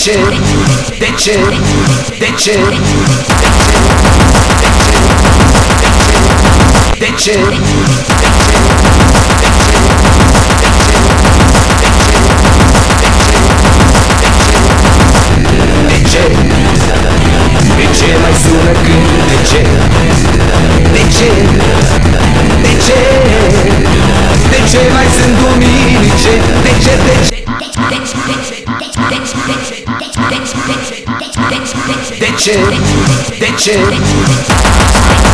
deçe deçe deçe deçe Deçe mais una gün deçe Deçe Deçe Deçe mais chip, they chip.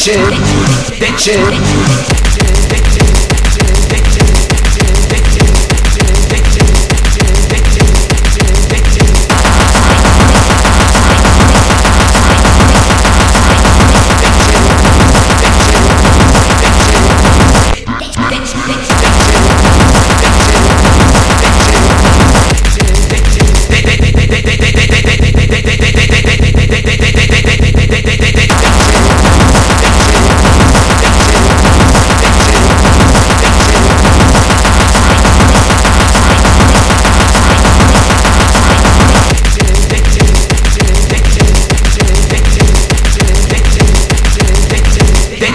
bitches, bitches, bitches.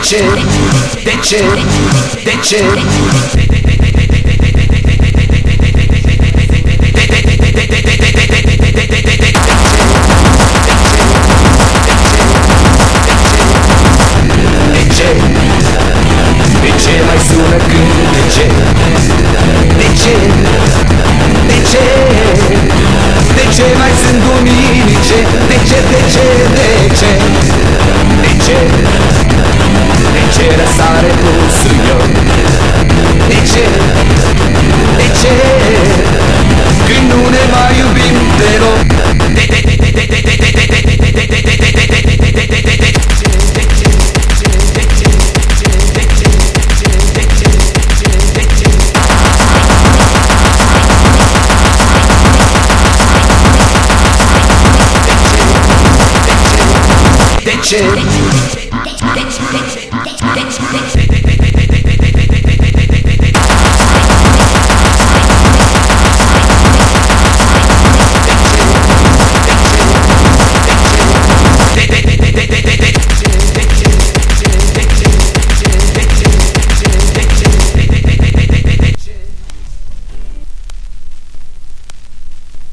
chip, they chip, they chip, they chip. kitchen.